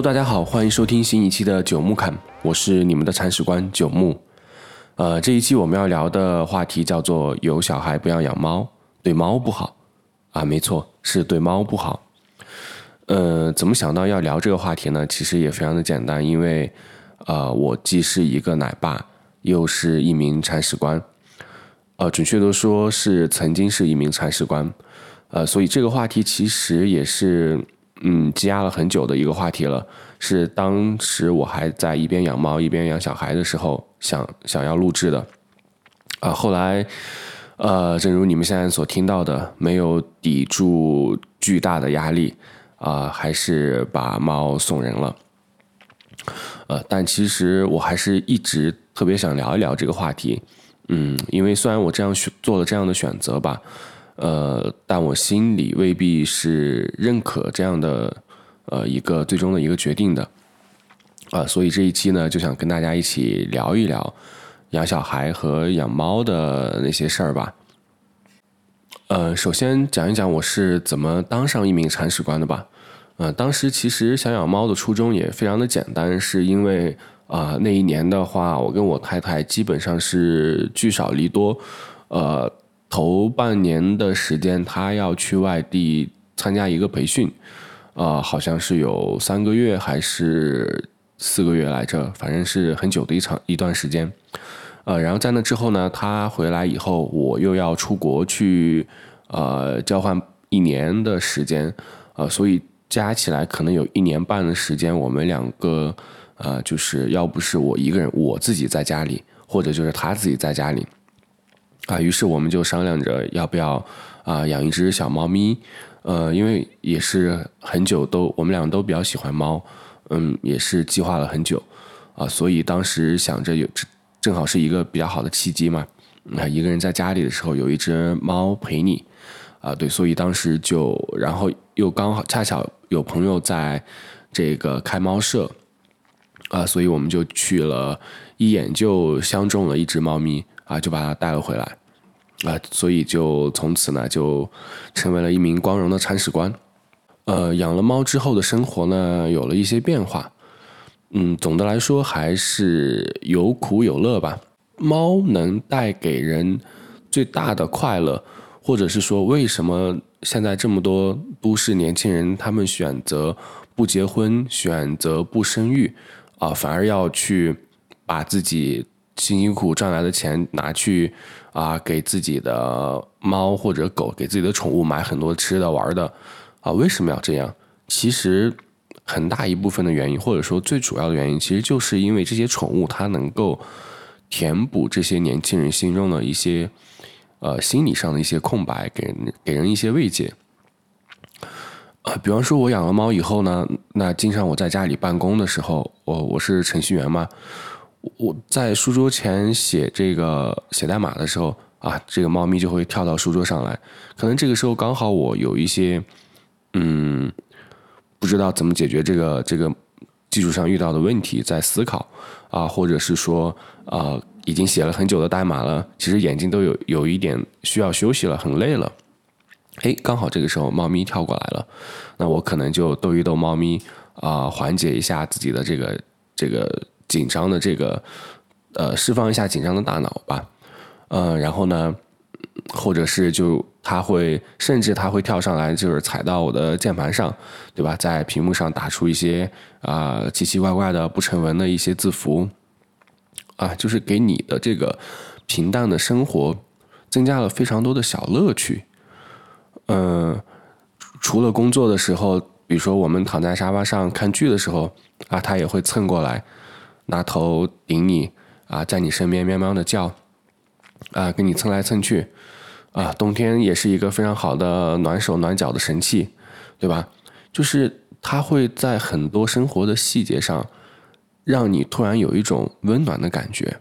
大家好，欢迎收听新一期的九木侃，我是你们的铲屎官九木。呃，这一期我们要聊的话题叫做“有小孩不要养猫，对猫不好”。啊，没错，是对猫不好。呃，怎么想到要聊这个话题呢？其实也非常的简单，因为呃，我既是一个奶爸，又是一名铲屎官。呃，准确的说，是曾经是一名铲屎官。呃，所以这个话题其实也是。嗯，积压了很久的一个话题了，是当时我还在一边养猫一边养小孩的时候，想想要录制的。啊，后来，呃，正如你们现在所听到的，没有抵住巨大的压力，啊，还是把猫送人了。呃，但其实我还是一直特别想聊一聊这个话题。嗯，因为虽然我这样选做了这样的选择吧。呃，但我心里未必是认可这样的呃一个最终的一个决定的啊，所以这一期呢，就想跟大家一起聊一聊养小孩和养猫的那些事儿吧。呃，首先讲一讲我是怎么当上一名铲屎官的吧。呃，当时其实想养猫的初衷也非常的简单，是因为啊那一年的话，我跟我太太基本上是聚少离多，呃。头半年的时间，他要去外地参加一个培训，啊，好像是有三个月还是四个月来着，反正是很久的一场一段时间，呃，然后在那之后呢，他回来以后，我又要出国去，呃，交换一年的时间，呃，所以加起来可能有一年半的时间，我们两个，呃，就是要不是我一个人，我自己在家里，或者就是他自己在家里。啊，于是我们就商量着要不要啊养一只小猫咪，呃，因为也是很久都我们俩都比较喜欢猫，嗯，也是计划了很久，啊，所以当时想着有正好是一个比较好的契机嘛，啊，一个人在家里的时候有一只猫陪你，啊，对，所以当时就然后又刚好恰巧有朋友在这个开猫舍，啊，所以我们就去了，一眼就相中了一只猫咪。啊，就把它带了回来，啊，所以就从此呢，就成为了一名光荣的铲屎官。呃，养了猫之后的生活呢，有了一些变化。嗯，总的来说还是有苦有乐吧。猫能带给人最大的快乐，或者是说，为什么现在这么多都市年轻人他们选择不结婚，选择不生育，啊，反而要去把自己。辛辛苦苦赚来的钱拿去啊，给自己的猫或者狗，给自己的宠物买很多吃的玩的啊？为什么要这样？其实很大一部分的原因，或者说最主要的原因，其实就是因为这些宠物它能够填补这些年轻人心中的一些呃心理上的一些空白，给给人一些慰藉啊。比方说，我养了猫以后呢，那经常我在家里办公的时候，我我是程序员嘛。我在书桌前写这个写代码的时候啊，这个猫咪就会跳到书桌上来。可能这个时候刚好我有一些嗯，不知道怎么解决这个这个技术上遇到的问题，在思考啊，或者是说啊，已经写了很久的代码了，其实眼睛都有有一点需要休息了，很累了。哎，刚好这个时候猫咪跳过来了，那我可能就逗一逗猫咪啊，缓解一下自己的这个这个。紧张的这个，呃，释放一下紧张的大脑吧，呃，然后呢，或者是就他会，甚至他会跳上来，就是踩到我的键盘上，对吧？在屏幕上打出一些啊奇奇怪怪的不成文的一些字符，啊，就是给你的这个平淡的生活增加了非常多的小乐趣。嗯，除了工作的时候，比如说我们躺在沙发上看剧的时候，啊，他也会蹭过来。拿头顶你啊，在你身边喵喵的叫，啊，跟你蹭来蹭去，啊，冬天也是一个非常好的暖手暖脚的神器，对吧？就是它会在很多生活的细节上，让你突然有一种温暖的感觉。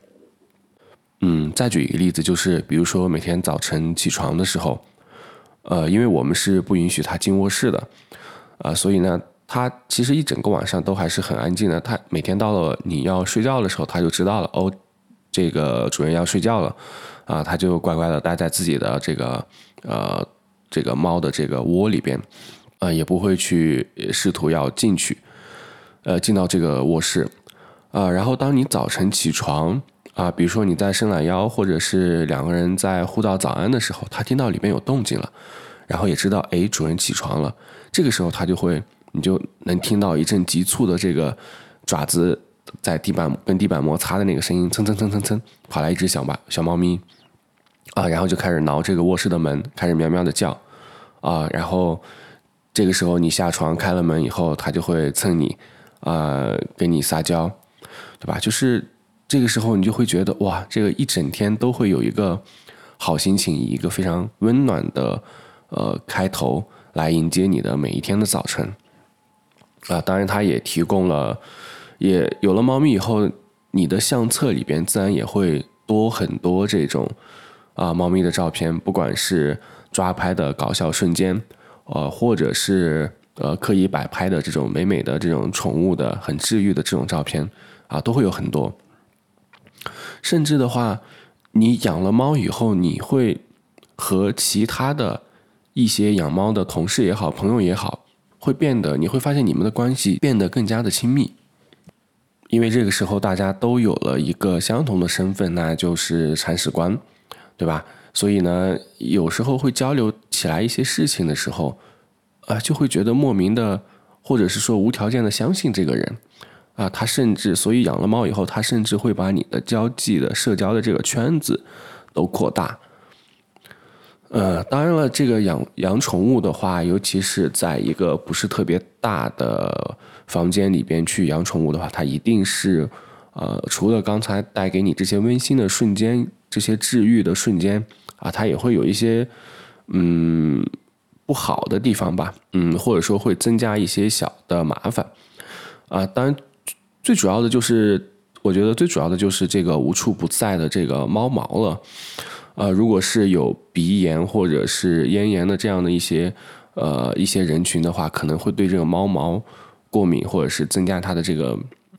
嗯，再举一个例子，就是比如说每天早晨起床的时候，呃，因为我们是不允许它进卧室的，啊，所以呢。它其实一整个晚上都还是很安静的。它每天到了你要睡觉的时候，它就知道了哦，这个主人要睡觉了，啊，它就乖乖的待在自己的这个呃这个猫的这个窝里边，呃，也不会去试图要进去。呃，进到这个卧室，啊，然后当你早晨起床啊，比如说你在伸懒腰，或者是两个人在互道早安的时候，它听到里面有动静了，然后也知道，哎，主人起床了，这个时候它就会，你就能听到一阵急促的这个爪子在地板跟地板摩擦的那个声音，蹭蹭蹭蹭蹭，跑来一只小猫小猫咪，啊，然后就开始挠这个卧室的门，开始喵喵的叫，啊，然后这个时候你下床开了门以后，它就会蹭你。呃，跟你撒娇，对吧？就是这个时候，你就会觉得哇，这个一整天都会有一个好心情，以一个非常温暖的呃开头来迎接你的每一天的早晨。啊，当然，它也提供了，也有了猫咪以后，你的相册里边自然也会多很多这种啊猫咪的照片，不管是抓拍的搞笑瞬间，呃，或者是。呃，刻意摆拍的这种美美的这种宠物的很治愈的这种照片啊，都会有很多。甚至的话，你养了猫以后，你会和其他的一些养猫的同事也好、朋友也好，会变得你会发现你们的关系变得更加的亲密，因为这个时候大家都有了一个相同的身份，那就是铲屎官，对吧？所以呢，有时候会交流起来一些事情的时候。啊，就会觉得莫名的，或者是说无条件的相信这个人，啊，他甚至所以养了猫以后，他甚至会把你的交际的社交的这个圈子都扩大。呃，当然了，这个养养宠物的话，尤其是在一个不是特别大的房间里边去养宠物的话，它一定是呃，除了刚才带给你这些温馨的瞬间、这些治愈的瞬间啊，它也会有一些嗯。不好的地方吧，嗯，或者说会增加一些小的麻烦，啊，当然最主要的就是，我觉得最主要的就是这个无处不在的这个猫毛了，呃，如果是有鼻炎或者是咽炎的这样的一些呃一些人群的话，可能会对这个猫毛过敏，或者是增加它的这个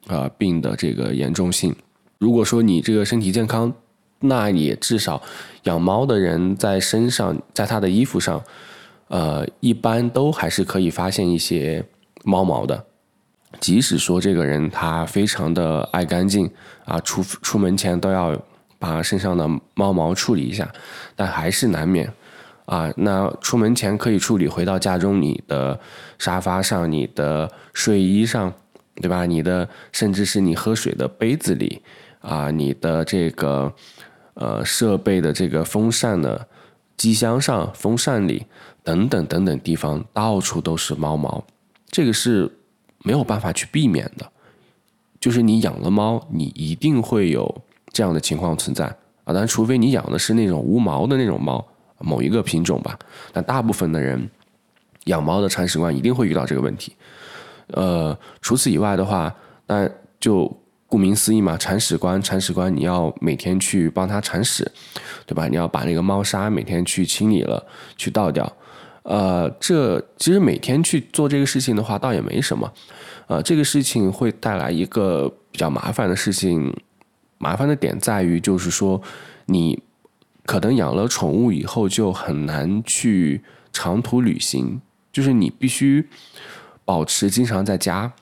呃病的这个严重性。如果说你这个身体健康，那也至少养猫的人在身上，在他的衣服上。呃，一般都还是可以发现一些猫毛的，即使说这个人他非常的爱干净啊，出出门前都要把身上的猫毛处理一下，但还是难免啊。那出门前可以处理，回到家中你的沙发上、你的睡衣上，对吧？你的甚至是你喝水的杯子里啊，你的这个呃设备的这个风扇的机箱上、风扇里。等等等等地方到处都是猫毛，这个是没有办法去避免的。就是你养了猫，你一定会有这样的情况存在啊。当然，除非你养的是那种无毛的那种猫，某一个品种吧。但大部分的人养猫的铲屎官一定会遇到这个问题。呃，除此以外的话，那就。顾名思义嘛，铲屎官，铲屎官，你要每天去帮他铲屎，对吧？你要把那个猫砂每天去清理了，去倒掉。呃，这其实每天去做这个事情的话，倒也没什么。呃，这个事情会带来一个比较麻烦的事情，麻烦的点在于，就是说你可能养了宠物以后，就很难去长途旅行，就是你必须保持经常在家。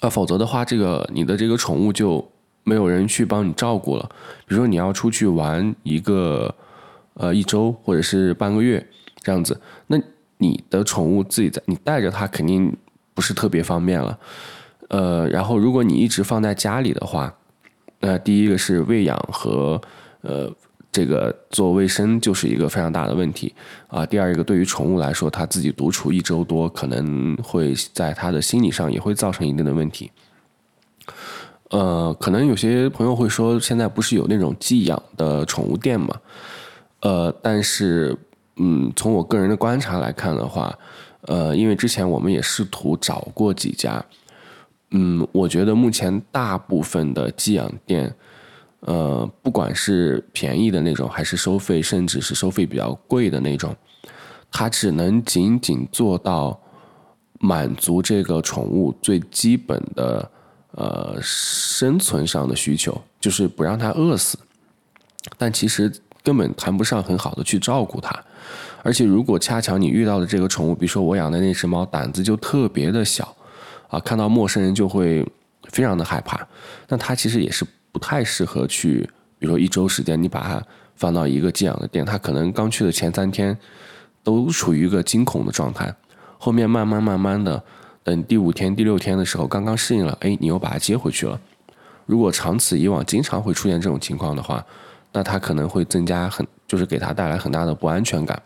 呃，否则的话，这个你的这个宠物就没有人去帮你照顾了。比如说你要出去玩一个呃一周或者是半个月这样子，那你的宠物自己在，你带着它肯定不是特别方便了。呃，然后如果你一直放在家里的话，那第一个是喂养和呃。这个做卫生就是一个非常大的问题啊。第二一个，对于宠物来说，它自己独处一周多，可能会在它的心理上也会造成一定的问题。呃，可能有些朋友会说，现在不是有那种寄养的宠物店吗？呃，但是，嗯，从我个人的观察来看的话，呃，因为之前我们也试图找过几家，嗯，我觉得目前大部分的寄养店。呃，不管是便宜的那种，还是收费，甚至是收费比较贵的那种，它只能仅仅做到满足这个宠物最基本的呃生存上的需求，就是不让它饿死。但其实根本谈不上很好的去照顾它。而且如果恰巧你遇到的这个宠物，比如说我养的那只猫，胆子就特别的小啊，看到陌生人就会非常的害怕。那它其实也是不太适合去，比如说一周时间，你把它放到一个寄养的店，它可能刚去的前三天都处于一个惊恐的状态，后面慢慢慢慢的，等第五天、第六天的时候，刚刚适应了，哎，你又把它接回去了。如果长此以往，经常会出现这种情况的话，那它可能会增加很，就是给它带来很大的不安全感。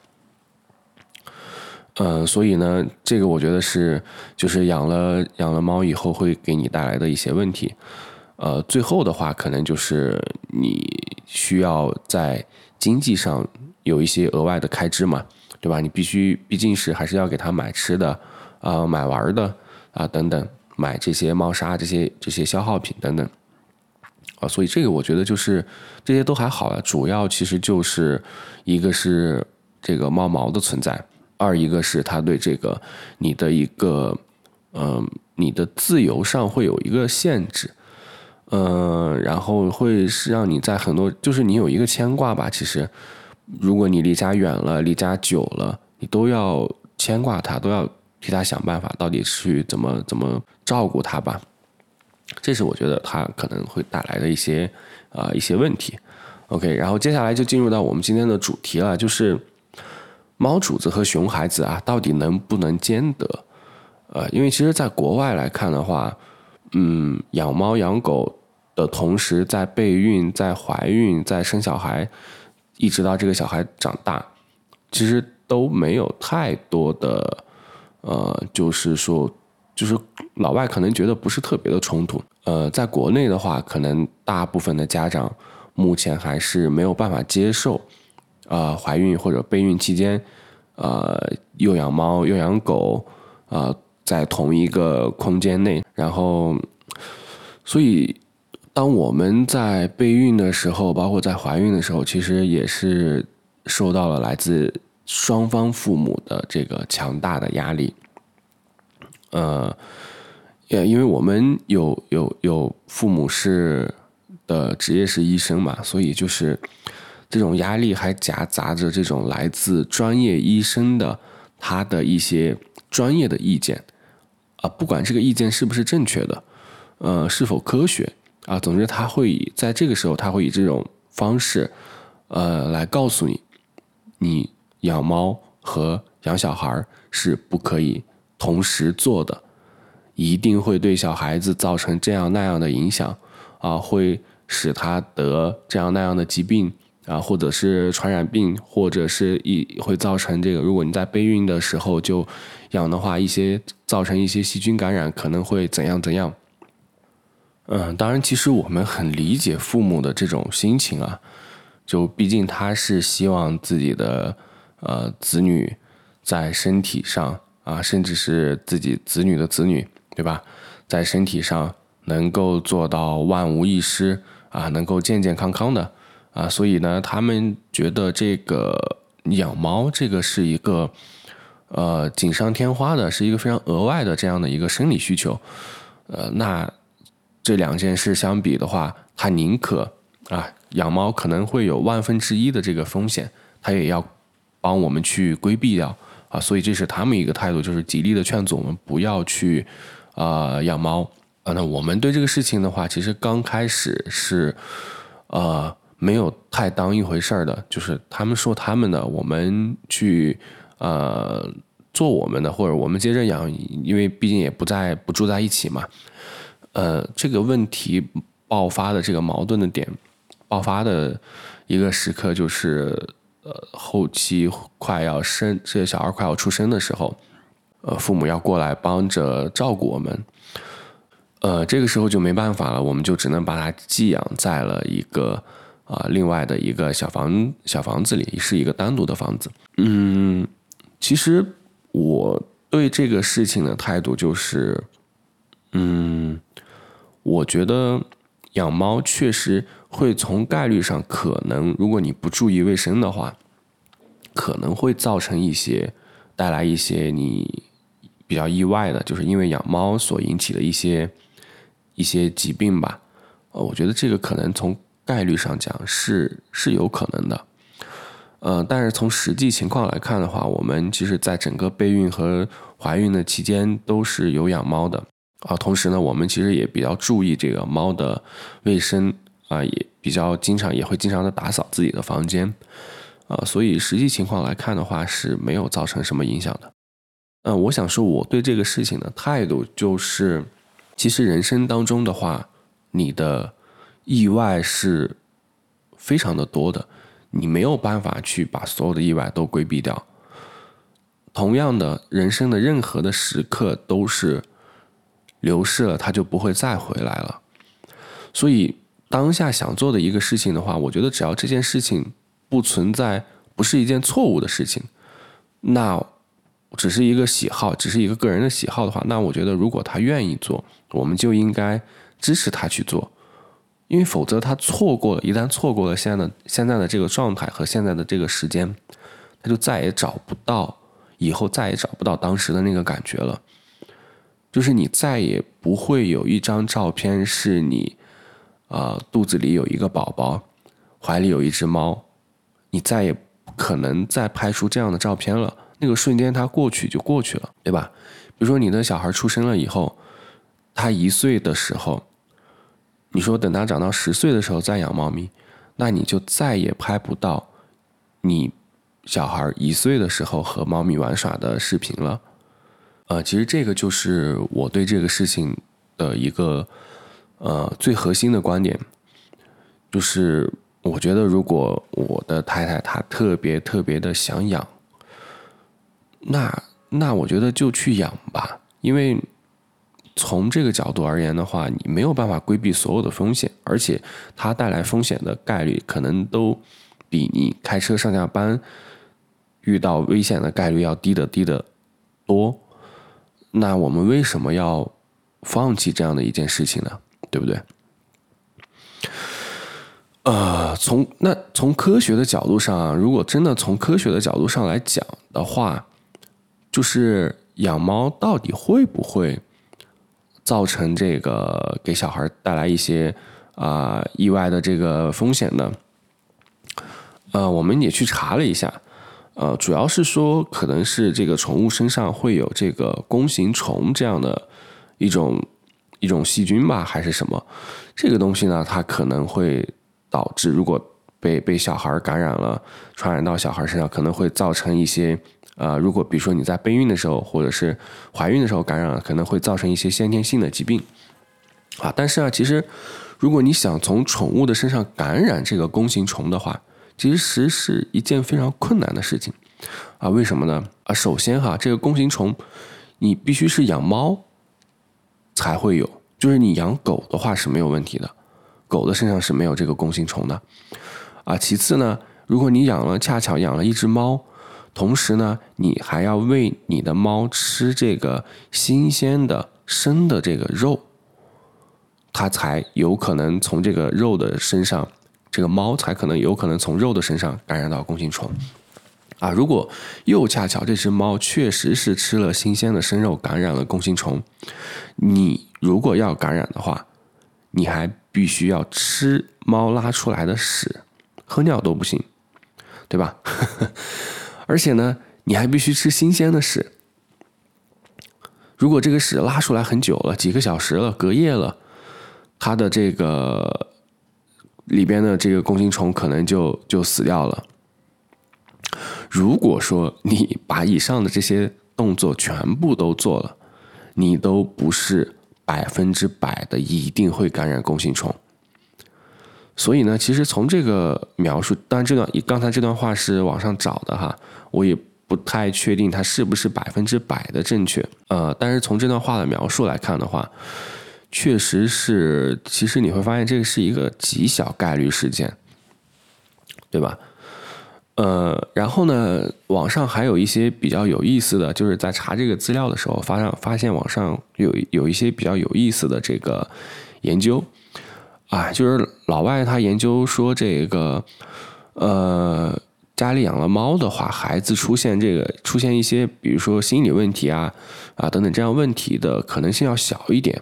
呃，所以呢，这个我觉得是，就是养了养了猫以后会给你带来的一些问题。呃，最后的话，可能就是你需要在经济上有一些额外的开支嘛，对吧？你必须毕竟是还是要给它买吃的啊，买玩的啊等等，买这些猫砂这些这些消耗品等等。啊，所以这个我觉得就是这些都还好了，主要其实就是一个是这个猫毛的存在。二一个是他对这个你的一个，嗯，你的自由上会有一个限制，嗯，然后会是让你在很多，就是你有一个牵挂吧。其实，如果你离家远了，离家久了，你都要牵挂他，都要替他想办法，到底去怎么怎么照顾他吧。这是我觉得他可能会带来的一些啊一些问题。OK，然后接下来就进入到我们今天的主题了，就是。猫主子和熊孩子啊，到底能不能兼得？呃，因为其实，在国外来看的话，嗯，养猫养狗的同时，在备孕、在怀孕、在生小孩，一直到这个小孩长大，其实都没有太多的，呃，就是说，就是老外可能觉得不是特别的冲突。呃，在国内的话，可能大部分的家长目前还是没有办法接受。啊，怀孕或者备孕期间，呃，又养猫又养狗，啊，在同一个空间内，然后，所以，当我们在备孕的时候，包括在怀孕的时候，其实也是受到了来自双方父母的这个强大的压力。呃，也因为我们有有有父母是的职业是医生嘛，所以就是。这种压力还夹杂着这种来自专业医生的他的一些专业的意见，啊，不管这个意见是不是正确的，呃，是否科学啊，总之他会以在这个时候他会以这种方式，呃，来告诉你，你养猫和养小孩是不可以同时做的，一定会对小孩子造成这样那样的影响，啊，会使他得这样那样的疾病。啊，或者是传染病，或者是一会造成这个，如果你在备孕的时候就养的话，一些造成一些细菌感染，可能会怎样怎样。嗯，当然，其实我们很理解父母的这种心情啊，就毕竟他是希望自己的呃子女在身体上啊，甚至是自己子女的子女，对吧，在身体上能够做到万无一失啊，能够健健康康的。啊，所以呢，他们觉得这个养猫这个是一个，呃，锦上添花的，是一个非常额外的这样的一个生理需求。呃，那这两件事相比的话，他宁可啊，养猫可能会有万分之一的这个风险，他也要帮我们去规避掉啊。所以这是他们一个态度，就是极力的劝阻我们不要去啊养猫啊。那我们对这个事情的话，其实刚开始是呃。没有太当一回事儿的，就是他们说他们的，我们去呃做我们的，或者我们接着养，因为毕竟也不在不住在一起嘛。呃，这个问题爆发的这个矛盾的点爆发的一个时刻，就是呃后期快要生这个小孩快要出生的时候，呃父母要过来帮着照顾我们，呃这个时候就没办法了，我们就只能把它寄养在了一个。啊，另外的一个小房小房子里是一个单独的房子。嗯，其实我对这个事情的态度就是，嗯，我觉得养猫确实会从概率上可能，如果你不注意卫生的话，可能会造成一些带来一些你比较意外的，就是因为养猫所引起的一些一些疾病吧。呃，我觉得这个可能从。概率上讲是是有可能的，呃，但是从实际情况来看的话，我们其实在整个备孕和怀孕的期间都是有养猫的，啊。同时呢，我们其实也比较注意这个猫的卫生啊，也比较经常也会经常的打扫自己的房间啊。所以实际情况来看的话，是没有造成什么影响的。嗯，我想说我对这个事情的态度就是，其实人生当中的话，你的意外是非常的多的。你没有办法去把所有的意外都规避掉。同样的，人生的任何的时刻都是流逝了，它就不会再回来了。所以，当下想做的一个事情的话，我觉得只要这件事情不存在，不是一件错误的事情，那只是一个喜好，只是一个个人的喜好的话，那我觉得如果他愿意做，我们就应该支持他去做。因为否则他错过了，一旦错过了现在的现在的这个状态和现在的这个时间，他就再也找不到，以后再也找不到当时的那个感觉了。就是你再也不会有一张照片是你，啊，肚子里有一个宝宝，怀里有一只猫，你再也不可能再拍出这样的照片了。那个瞬间它过去就过去了，对吧？比如说你的小孩出生了以后，他一岁的时候。你说等他长到十岁的时候再养猫咪，那你就再也拍不到你小孩一岁的时候和猫咪玩耍的视频了。呃，其实这个就是我对这个事情的一个呃最核心的观点，就是我觉得如果我的太太她特别特别的想养，那那我觉得就去养吧，因为。从这个角度而言的话，你没有办法规避所有的风险，而且它带来风险的概率可能都比你开车上下班遇到危险的概率要低的低的多。那我们为什么要放弃这样的一件事情呢？对不对？呃，从那从科学的角度上，如果真的从科学的角度上来讲的话，就是养猫到底会不会？造成这个给小孩带来一些啊意外的这个风险呢？呃，我们也去查了一下，呃，主要是说可能是这个宠物身上会有这个弓形虫这样的一种一种细菌吧，还是什么？这个东西呢，它可能会导致如果被被小孩感染了，传染到小孩身上，可能会造成一些。啊，如果比如说你在备孕的时候，或者是怀孕的时候感染，可能会造成一些先天性的疾病，啊，但是啊，其实如果你想从宠物的身上感染这个弓形虫的话，其实是一件非常困难的事情，啊，为什么呢？啊，首先哈，这个弓形虫你必须是养猫才会有，就是你养狗的话是没有问题的，狗的身上是没有这个弓形虫的，啊，其次呢，如果你养了恰巧养了一只猫。同时呢，你还要喂你的猫吃这个新鲜的生的这个肉，它才有可能从这个肉的身上，这个猫才可能有可能从肉的身上感染到弓形虫。啊，如果又恰巧这只猫确实是吃了新鲜的生肉感染了弓形虫，你如果要感染的话，你还必须要吃猫拉出来的屎，喝尿都不行，对吧？而且呢，你还必须吃新鲜的屎。如果这个屎拉出来很久了，几个小时了，隔夜了，它的这个里边的这个弓形虫可能就就死掉了。如果说你把以上的这些动作全部都做了，你都不是百分之百的一定会感染弓形虫。所以呢，其实从这个描述，当然这段刚才这段话是网上找的哈，我也不太确定它是不是百分之百的正确。呃，但是从这段话的描述来看的话，确实是，其实你会发现这个是一个极小概率事件，对吧？呃，然后呢，网上还有一些比较有意思的，就是在查这个资料的时候，发上发现网上有有一些比较有意思的这个研究。啊，就是老外他研究说这个，呃，家里养了猫的话，孩子出现这个出现一些，比如说心理问题啊啊等等这样问题的可能性要小一点，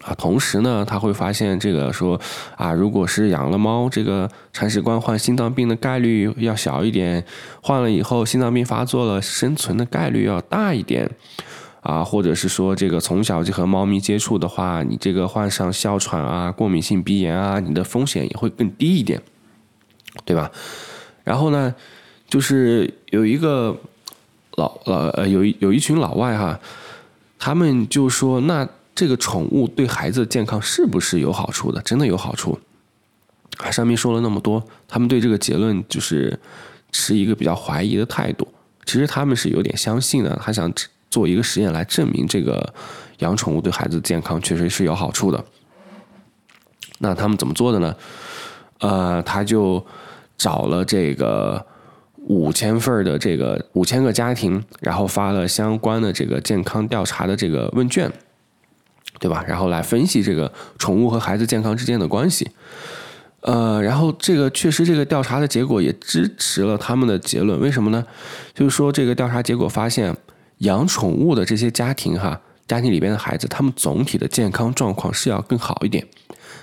啊，同时呢，他会发现这个说啊，如果是养了猫，这个铲屎官患心脏病的概率要小一点，患了以后心脏病发作了，生存的概率要大一点，啊，或者是说这个从小就和猫咪接触的话，你这个患上哮喘啊、过敏性鼻炎啊，你的风险也会更低一点，对吧？然后呢，就是有一个老老呃，有有一群老外哈，他们就说，那这个宠物对孩子健康是不是有好处的？真的有好处？啊上面说了那么多，他们对这个结论就是持一个比较怀疑的态度。其实他们是有点相信的，他想。做一个实验来证明这个养宠物对孩子健康确实是有好处的。那他们怎么做的呢？呃，他就找了这个五千份的这个五千个家庭，然后发了相关的这个健康调查的这个问卷，对吧？然后来分析这个宠物和孩子健康之间的关系。呃，然后这个确实这个调查的结果也支持了他们的结论。为什么呢？就是说这个调查结果发现。养宠物的这些家庭，哈，家庭里边的孩子，他们总体的健康状况是要更好一点，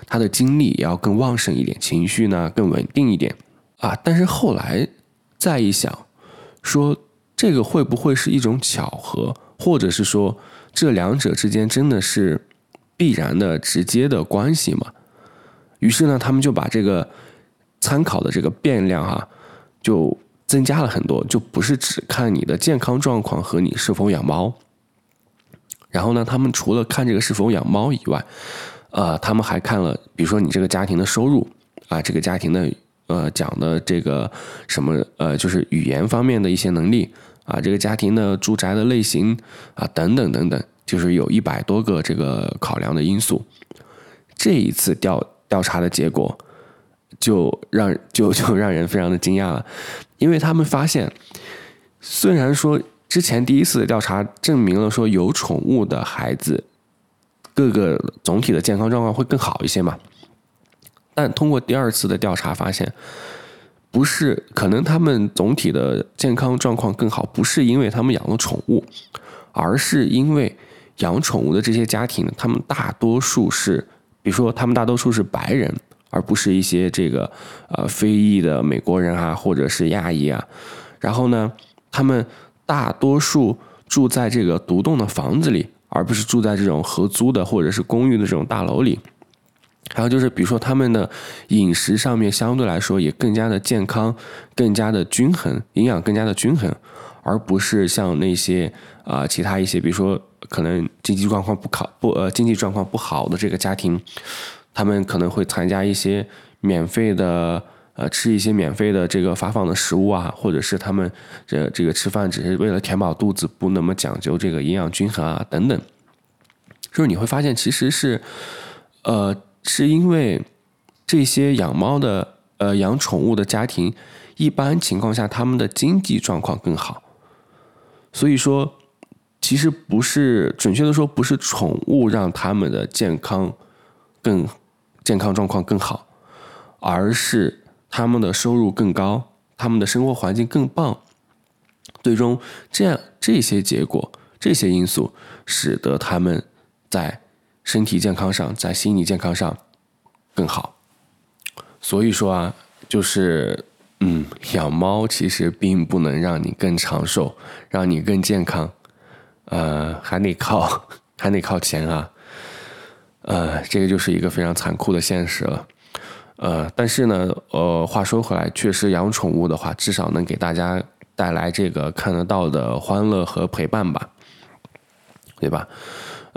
他的精力也要更旺盛一点，情绪呢更稳定一点啊。但是后来再一想，说这个会不会是一种巧合，或者是说这两者之间真的是必然的直接的关系吗？于是呢，他们就把这个参考的这个变量，哈，就。增加了很多，就不是只看你的健康状况和你是否养猫。然后呢，他们除了看这个是否养猫以外，呃，他们还看了，比如说你这个家庭的收入啊，这个家庭的呃讲的这个什么呃，就是语言方面的一些能力啊，这个家庭的住宅的类型啊，等等等等，就是有一百多个这个考量的因素。这一次调调查的结果。就让就就让人非常的惊讶了，因为他们发现，虽然说之前第一次调查证明了说有宠物的孩子各个总体的健康状况会更好一些嘛，但通过第二次的调查发现，不是可能他们总体的健康状况更好，不是因为他们养了宠物，而是因为养宠物的这些家庭，他们大多数是，比如说他们大多数是白人。而不是一些这个呃非裔的美国人啊，或者是亚裔啊，然后呢，他们大多数住在这个独栋的房子里，而不是住在这种合租的或者是公寓的这种大楼里。还有就是，比如说他们的饮食上面相对来说也更加的健康，更加的均衡，营养更加的均衡，而不是像那些啊其他一些，比如说可能经济状况不考不呃经济状况不好的这个家庭。他们可能会参加一些免费的，呃，吃一些免费的这个发放的食物啊，或者是他们这这个吃饭只是为了填饱肚子，不那么讲究这个营养均衡啊等等。就是你会发现，其实是，呃，是因为这些养猫的，呃，养宠物的家庭，一般情况下他们的经济状况更好，所以说，其实不是准确的说，不是宠物让他们的健康更。健康状况更好，而是他们的收入更高，他们的生活环境更棒，最终这样这些结果这些因素使得他们在身体健康上，在心理健康上更好。所以说啊，就是嗯，养猫其实并不能让你更长寿，让你更健康，呃，还得靠 还得靠钱啊。呃，这个就是一个非常残酷的现实了，呃，但是呢，呃，话说回来，确实养宠物的话，至少能给大家带来这个看得到的欢乐和陪伴吧，对吧？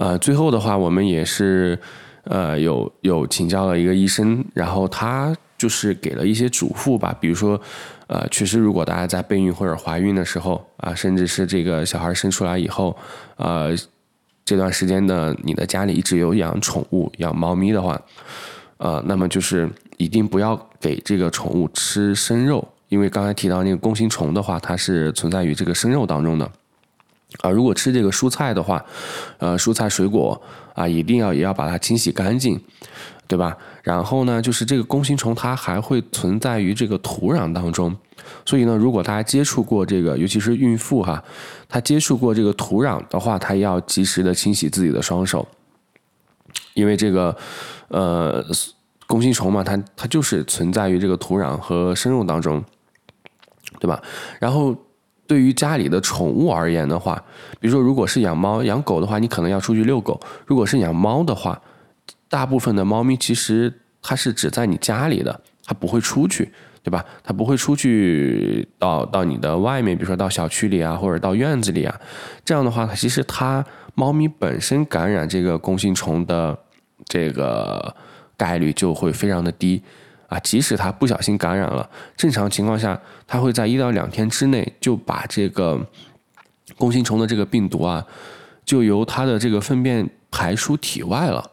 呃，最后的话，我们也是呃有有请教了一个医生，然后他就是给了一些嘱咐吧，比如说，呃，确实如果大家在备孕或者怀孕的时候啊，甚至是这个小孩生出来以后，呃。这段时间的，你的家里一直有养宠物，养猫咪的话，呃，那么就是一定不要给这个宠物吃生肉，因为刚才提到那个弓形虫的话，它是存在于这个生肉当中的。啊，如果吃这个蔬菜的话，呃，蔬菜水果啊，一定要也要把它清洗干净，对吧？然后呢，就是这个弓形虫它还会存在于这个土壤当中。所以呢，如果大家接触过这个，尤其是孕妇哈，她接触过这个土壤的话，她要及时的清洗自己的双手，因为这个呃，弓形虫嘛，它它就是存在于这个土壤和生肉当中，对吧？然后对于家里的宠物而言的话，比如说如果是养猫、养狗的话，你可能要出去遛狗；如果是养猫的话，大部分的猫咪其实它是只在你家里的，它不会出去，对吧？它不会出去到到你的外面，比如说到小区里啊，或者到院子里啊。这样的话，其实它猫咪本身感染这个弓形虫的这个概率就会非常的低。啊，即使它不小心感染了，正常情况下，它会在一到两天之内就把这个弓形虫的这个病毒啊，就由它的这个粪便排出体外了。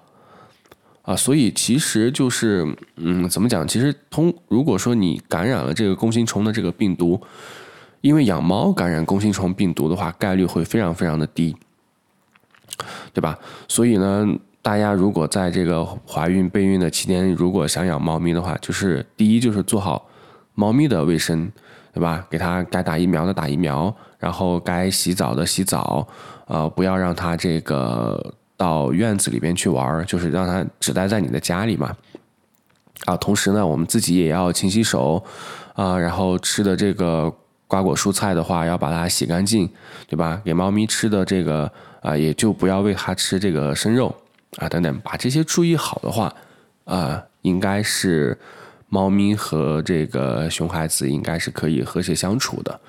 啊，所以其实就是，嗯，怎么讲？其实通，如果说你感染了这个弓形虫的这个病毒，因为养猫感染弓形虫病毒的话，概率会非常非常的低，对吧？所以呢。大家如果在这个怀孕备孕的期间，如果想养猫咪的话，就是第一就是做好猫咪的卫生，对吧？给它该打疫苗的打疫苗，然后该洗澡的洗澡，呃，不要让它这个到院子里边去玩，就是让它只待在你的家里嘛。啊，同时呢，我们自己也要勤洗手，啊，然后吃的这个瓜果蔬菜的话，要把它洗干净，对吧？给猫咪吃的这个啊，也就不要喂它吃这个生肉。啊，等等，把这些注意好的话，啊，应该是猫咪和这个熊孩子应该是可以和谐相处的，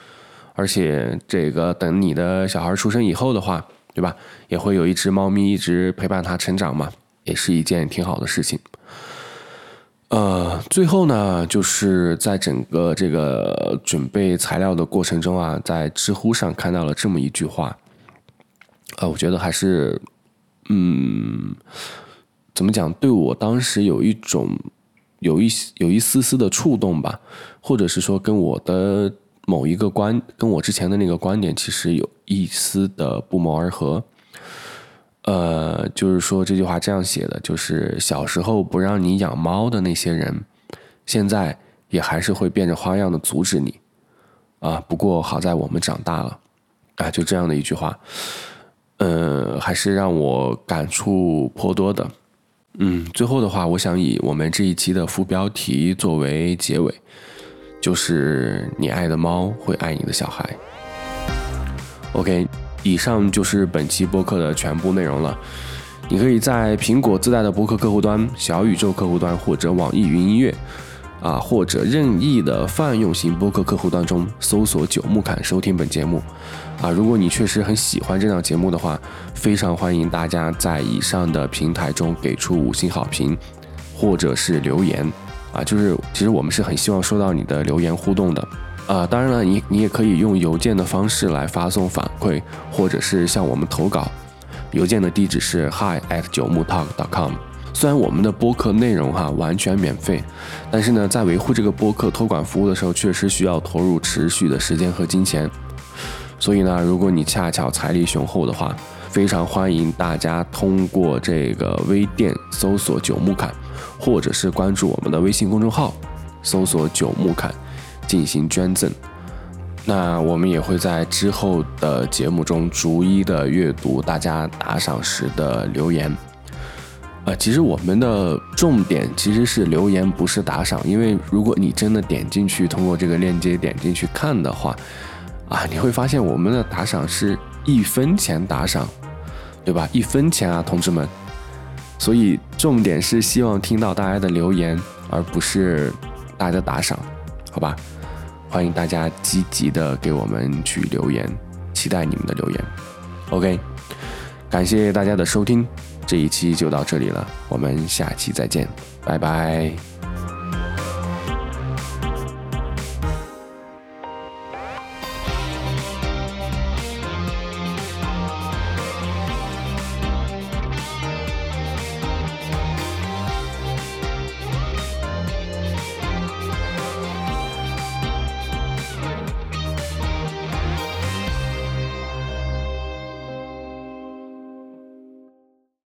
而且这个等你的小孩出生以后的话，对吧？也会有一只猫咪一直陪伴他成长嘛，也是一件挺好的事情。呃，最后呢，就是在整个这个准备材料的过程中啊，在知乎上看到了这么一句话，呃，我觉得还是。嗯，怎么讲？对我当时有一种有一有一丝丝的触动吧，或者是说跟我的某一个观，跟我之前的那个观点其实有一丝的不谋而合。呃，就是说这句话这样写的，就是小时候不让你养猫的那些人，现在也还是会变着花样的阻止你。啊，不过好在我们长大了，啊，就这样的一句话。呃，还是让我感触颇多的。嗯，最后的话，我想以我们这一期的副标题作为结尾，就是“你爱的猫会爱你的小孩”。OK，以上就是本期播客的全部内容了。你可以在苹果自带的播客客户端、小宇宙客户端或者网易云音乐。啊，或者任意的泛用型播客客户端中搜索“九木侃”收听本节目。啊，如果你确实很喜欢这档节目的话，非常欢迎大家在以上的平台中给出五星好评，或者是留言。啊，就是其实我们是很希望收到你的留言互动的。啊，当然了，你你也可以用邮件的方式来发送反馈，或者是向我们投稿。邮件的地址是 hi at 九木 talk.com。虽然我们的播客内容哈完全免费，但是呢，在维护这个播客托管服务的时候，确实需要投入持续的时间和金钱。所以呢，如果你恰巧财力雄厚的话，非常欢迎大家通过这个微店搜索“九木侃”，或者是关注我们的微信公众号搜索“九木侃”进行捐赠。那我们也会在之后的节目中逐一的阅读大家打赏时的留言。呃，其实我们的重点其实是留言，不是打赏。因为如果你真的点进去，通过这个链接点进去看的话，啊，你会发现我们的打赏是一分钱打赏，对吧？一分钱啊，同志们。所以重点是希望听到大家的留言，而不是大家打赏，好吧？欢迎大家积极的给我们去留言，期待你们的留言。OK，感谢大家的收听。这一期就到这里了，我们下期再见，拜拜。